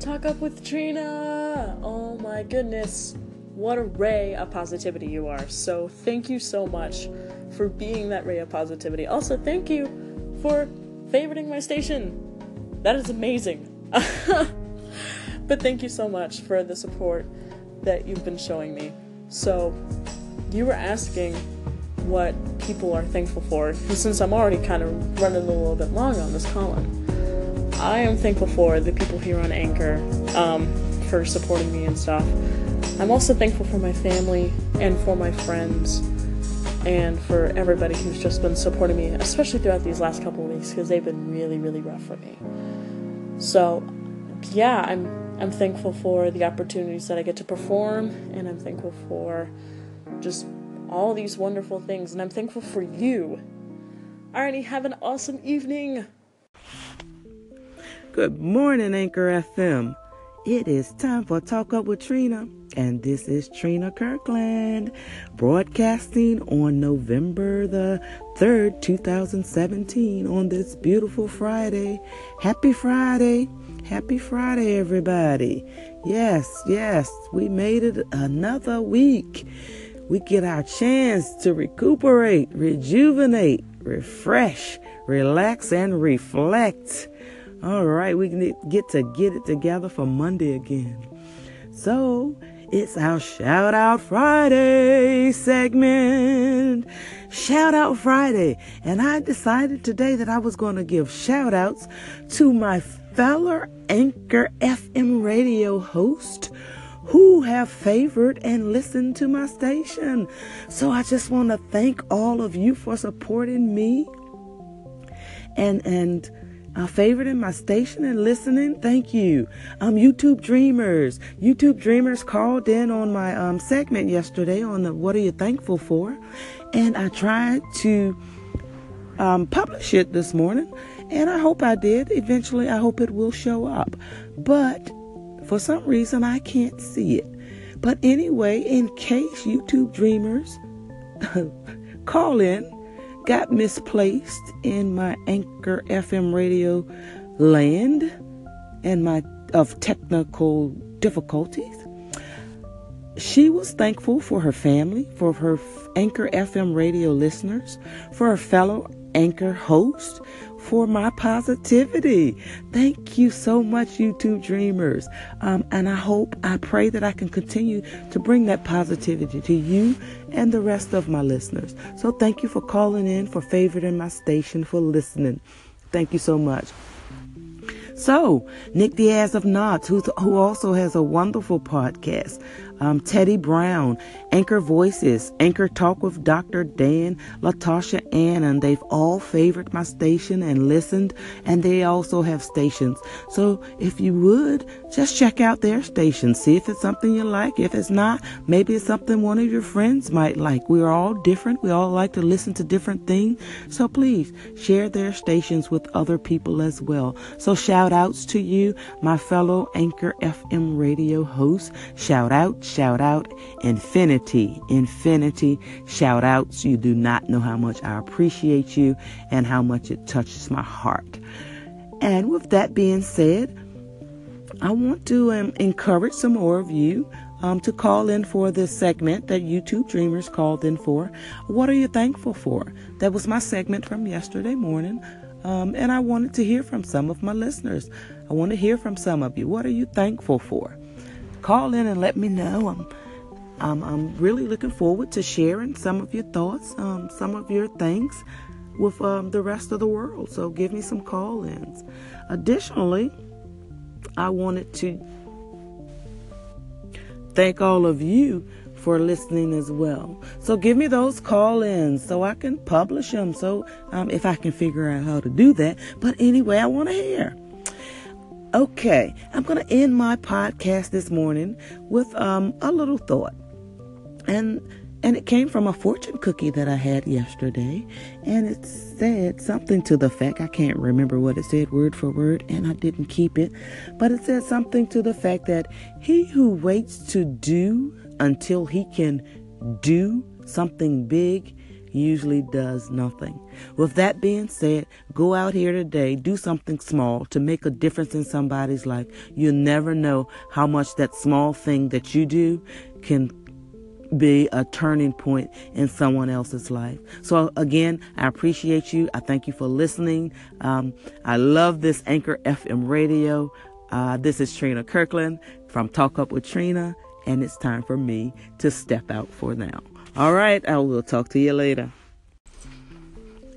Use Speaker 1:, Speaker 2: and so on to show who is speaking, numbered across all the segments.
Speaker 1: Talk Up with Trina! Oh my goodness, what a ray of positivity you are. So, thank you so much for being that ray of positivity. Also, thank you for favoriting my station. That is amazing. but thank you so much for the support that you've been showing me. So, you were asking what people are thankful for, since I'm already kind of running a little bit long on this column, I am thankful for the people here on Anchor um, for supporting me and stuff. I'm also thankful for my family and for my friends and for everybody who's just been supporting me, especially throughout these last couple weeks because they've been really, really rough for me. So, yeah, I'm I'm thankful for the opportunities that I get to perform, and I'm thankful for just all these wonderful things, and I'm thankful for you. Alrighty, have an awesome evening.
Speaker 2: Good morning, Anchor FM. It is time for Talk Up with Trina, and this is Trina Kirkland, broadcasting on November the 3rd, 2017, on this beautiful Friday. Happy Friday! Happy Friday, everybody. Yes, yes, we made it another week. We get our chance to recuperate, rejuvenate, refresh, relax, and reflect. All right, we get to get it together for Monday again. So, it's our Shout Out Friday segment. Shout Out Friday. And I decided today that I was going to give shout outs to my fellow Anchor FM radio host who have favored and listened to my station. So I just want to thank all of you for supporting me and and uh, favoriting my station and listening. Thank you. Um, YouTube Dreamers. YouTube Dreamers called in on my um, segment yesterday on the What Are You Thankful For? And I tried to um, publish it this morning. And I hope I did. Eventually, I hope it will show up. But for some reason, I can't see it. But anyway, in case YouTube Dreamers call in, got misplaced in my Anchor FM radio land and my of technical difficulties. She was thankful for her family, for her Anchor FM radio listeners, for her fellow Anchor host, for my positivity. Thank you so much, YouTube Dreamers. Um, and I hope, I pray that I can continue to bring that positivity to you and the rest of my listeners. So thank you for calling in, for favoring my station, for listening. Thank you so much. So, Nick Diaz of Knots, who also has a wonderful podcast, um, Teddy Brown, Anchor Voices, Anchor Talk with Dr. Dan, Latasha Ann, and they've all favored my station and listened, and they also have stations. So if you would, just check out their station, see if it's something you like. If it's not, maybe it's something one of your friends might like. We're all different. We all like to listen to different things. So please share their stations with other people as well. So shout outs to you, my fellow Anchor FM radio hosts. Shout out shout out, infinity, infinity shout outs. You do not know how much I appreciate you and how much it touches my heart. And with that being said, I want to um, encourage some more of you um, to call in for this segment that YouTube Dreamers called in for. What are you thankful for? That was my segment from yesterday morning. Um, and I wanted to hear from some of my listeners. I want to hear from some of you. What are you thankful for? Call in and let me know. I'm, I'm, I'm really looking forward to sharing some of your thoughts, um, some of your things with um, the rest of the world. So give me some call ins. Additionally, I wanted to thank all of you for listening as well. So give me those call ins so I can publish them. So um, if I can figure out how to do that. But anyway, I want to hear. Okay, I'm going to end my podcast this morning with um, a little thought. And and it came from a fortune cookie that I had yesterday. And it said something to the fact, I can't remember what it said word for word, and I didn't keep it. But it said something to the fact that he who waits to do until he can do something big usually does nothing. With that being said, go out here today, do something small to make a difference in somebody's life. You'll never know how much that small thing that you do can be a turning point in someone else's life. So again, I appreciate you. I thank you for listening. Um, I love this Anchor FM radio. Uh, this is Trina Kirkland from Talk Up with Trina, and it's time for me to step out for now. All right, I will talk to you later.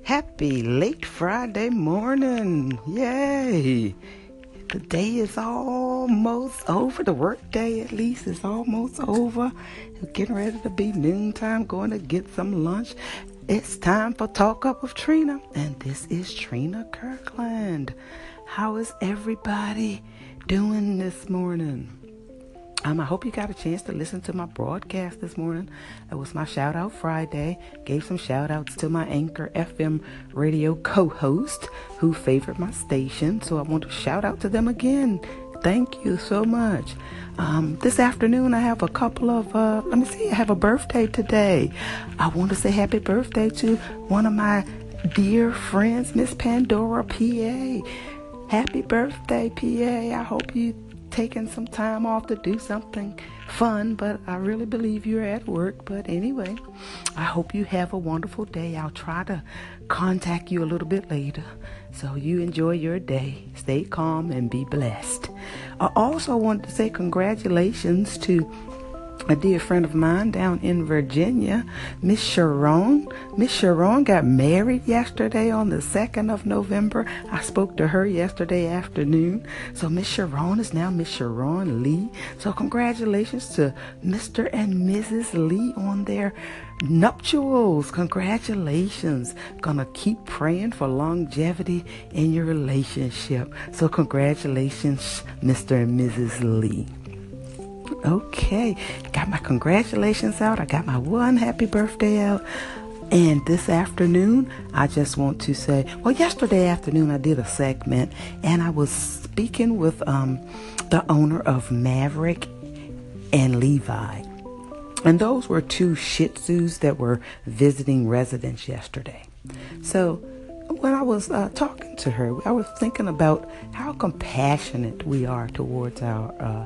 Speaker 2: Happy late Friday morning. Yay. The day is almost over. The work day, at least, is almost over. Getting ready to be noontime, going to get some lunch. It's time for Talk Up with Trina, and this is Trina Kirkland. How is everybody doing this morning? Um, I hope you got a chance to listen to my broadcast this morning. It was my shout out Friday. Gave some shout outs to my Anchor FM radio co host who favored my station. So I want to shout out to them again. Thank you so much. Um, this afternoon, I have a couple of, uh, let me see, I have a birthday today. I want to say happy birthday to one of my dear friends, Miss Pandora PA. Happy birthday, PA. I hope you taking some time off to do something fun, but I really believe you're at work. But anyway, I hope you have a wonderful day. I'll try to contact you a little bit later. So you enjoy your day. Stay calm and be blessed. I also want to say congratulations to a dear friend of mine down in Virginia, Miss Sharon. Miss Sharon got married yesterday on the 2nd of November. I spoke to her yesterday afternoon. So Miss Sharon is now Miss Sharon Lee. So congratulations to Mr. and Mrs. Lee on their nuptials. Congratulations. Gonna keep praying for longevity in your relationship. So congratulations, Mr. and Mrs. Lee. Okay, got my congratulations out. I got my one happy birthday out. And this afternoon, I just want to say, well, yesterday afternoon I did a segment and I was speaking with um, the owner of Maverick and Levi. And those were two Shih Tzus that were visiting residents yesterday. So when I was uh, talking to her, I was thinking about how compassionate we are towards our uh,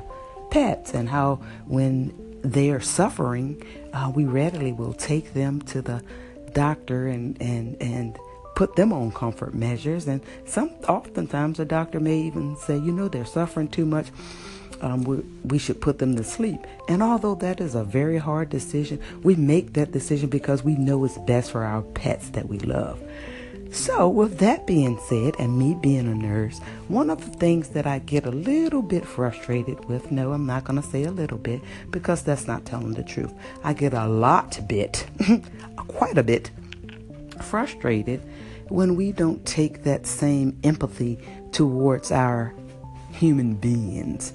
Speaker 2: pets and how when they're suffering, uh, we readily will take them to the doctor and, and, and put them on comfort measures. And some oftentimes the doctor may even say, you know, they're suffering too much. Um, we, we should put them to sleep. And although that is a very hard decision, we make that decision because we know it's best for our pets that we love. So, with that being said, and me being a nurse, one of the things that I get a little bit frustrated with, no, I'm not going to say a little bit because that's not telling the truth. I get a lot bit, quite a bit frustrated when we don't take that same empathy towards our human beings.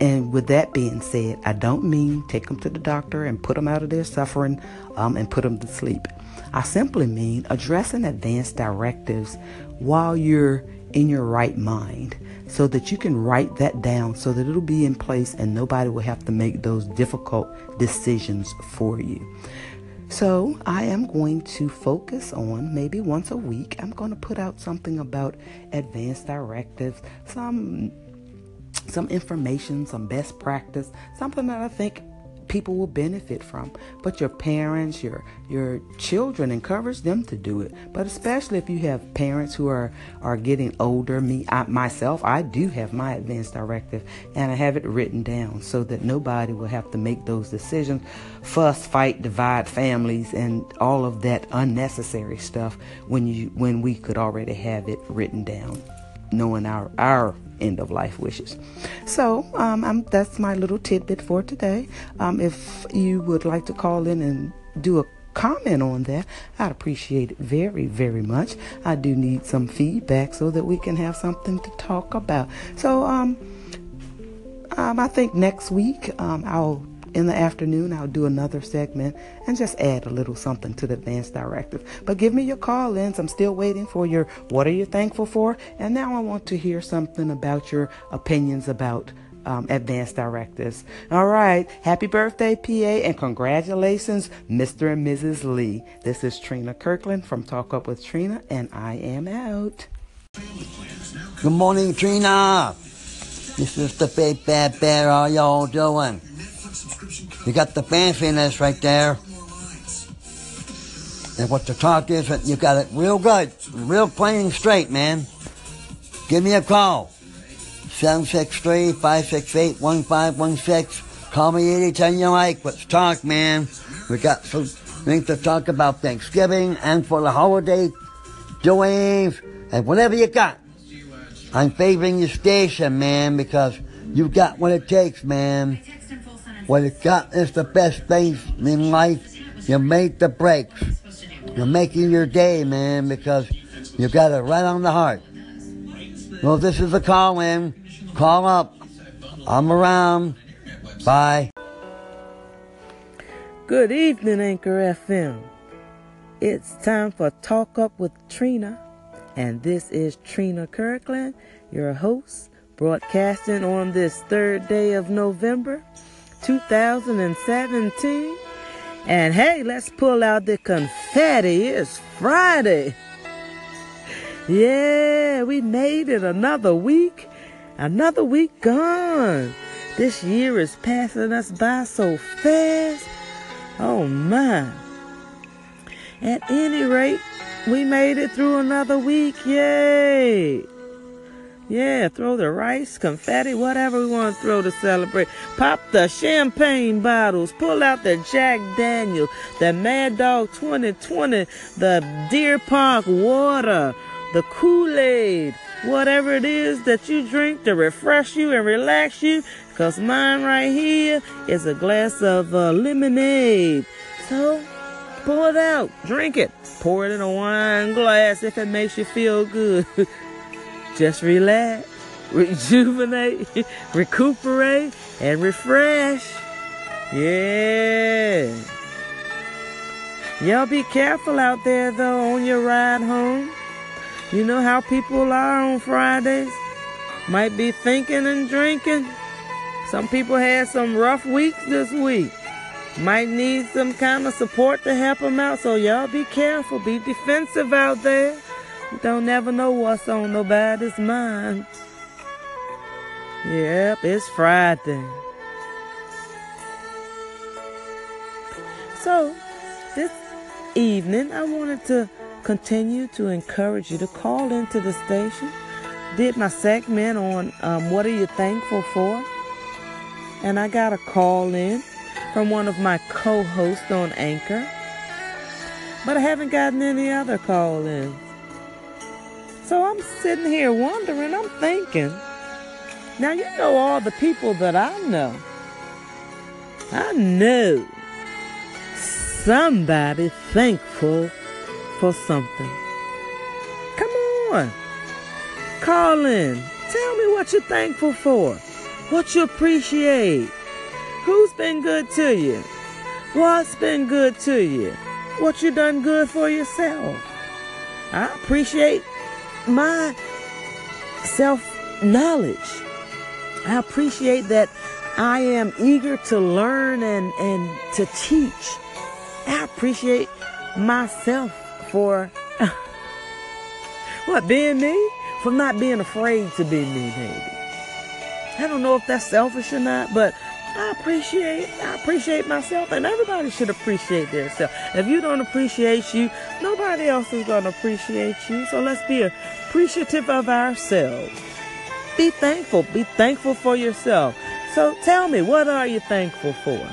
Speaker 2: And with that being said, I don't mean take them to the doctor and put them out of their suffering um, and put them to sleep. I simply mean addressing advanced directives while you're in your right mind so that you can write that down so that it'll be in place and nobody will have to make those difficult decisions for you. So, I am going to focus on maybe once a week, I'm going to put out something about advanced directives, some some information, some best practice, something that I think people will benefit from. But your parents, your your children, encourage them to do it. But especially if you have parents who are are getting older. Me, I, myself, I do have my advanced directive, and I have it written down so that nobody will have to make those decisions, fuss, fight, divide families, and all of that unnecessary stuff when you when we could already have it written down, knowing our our end of life wishes. So um, that's my little tidbit for today. Um, if you would like to call in and do a comment on that, I'd appreciate it very, very much. I do need some feedback so that we can have something to talk about. So um, um I think next week um, I'll in the afternoon, I'll do another segment and just add a little something to the advanced directive. But give me your call ins. I'm still waiting for your what are you thankful for? And now I want to hear something about your opinions about um, advanced directives. All right. Happy birthday, PA, and congratulations, Mr. and Mrs. Lee. This is Trina Kirkland from Talk Up with Trina, and I am out.
Speaker 3: Good morning, Trina. This is the Big Bad Bear. How y'all doing? You got the fanciness right there. And what the talk is, you got it real good, real plain and straight, man. Give me a call. 763-568-1516. Call me anytime you like. Let's talk, man. We got some things to talk about Thanksgiving and for the holiday doings and whatever you got. I'm favoring your station, man, because you've got what it takes, man. What it got is the best things in life. You made the breaks. You're making your day, man, because you got it right on the heart. Well, this is a call in. Call up. I'm around. Bye.
Speaker 2: Good evening, Anchor FM. It's time for Talk Up with Trina, and this is Trina Kirkland, your host, broadcasting on this third day of November 2017. And hey, let's pull out the confetti. It's Friday. Yeah, we made it another week. Another week gone. This year is passing us by so fast. Oh my. At any rate, we made it through another week. Yay. Yeah, throw the rice, confetti, whatever we want to throw to celebrate. Pop the champagne bottles, pull out the Jack Daniels, the Mad Dog 2020, the Deer Park water, the Kool-Aid, whatever it is that you drink to refresh you and relax you. Cause mine right here is a glass of uh, lemonade. So pull it out, drink it, pour it in a wine glass if it makes you feel good. Just relax, rejuvenate, recuperate, and refresh. Yeah. Y'all be careful out there though on your ride home. You know how people are on Fridays? Might be thinking and drinking. Some people had some rough weeks this week. Might need some kind of support to help them out. So y'all be careful. Be defensive out there. Don't never know what's on nobody's mind. Yep, it's Friday. So, this evening, I wanted to continue to encourage you to call into the station. Did my segment on um, what are you thankful for? And I got a call in from one of my co hosts on Anchor. But I haven't gotten any other call ins. So I'm sitting here wondering, I'm thinking, now you know all the people that I know. I know somebody thankful for something. Come on. Call in. Tell me what you're thankful for. What you appreciate. Who's been good to you? What's been good to you? What you done good for yourself? I appreciate my self knowledge. I appreciate that I am eager to learn and, and to teach. I appreciate myself for what being me, for not being afraid to be me, maybe. I don't know if that's selfish or not, but I appreciate I appreciate myself and everybody should appreciate themselves. If you don't appreciate you, nobody else is gonna appreciate you. So let's be appreciative of ourselves. Be thankful. Be thankful for yourself. So tell me, what are you thankful for?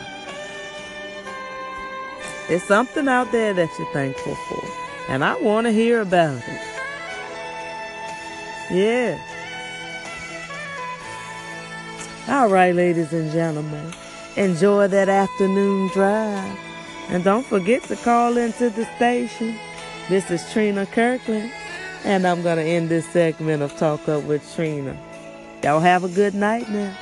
Speaker 2: There's something out there that you're thankful for. And I want to hear about it. Yeah. All right, ladies and gentlemen. Enjoy that afternoon drive. And don't forget to call into the station. This is Trina Kirkland. And I'm going to end this segment of Talk Up with Trina. Y'all have a good night now.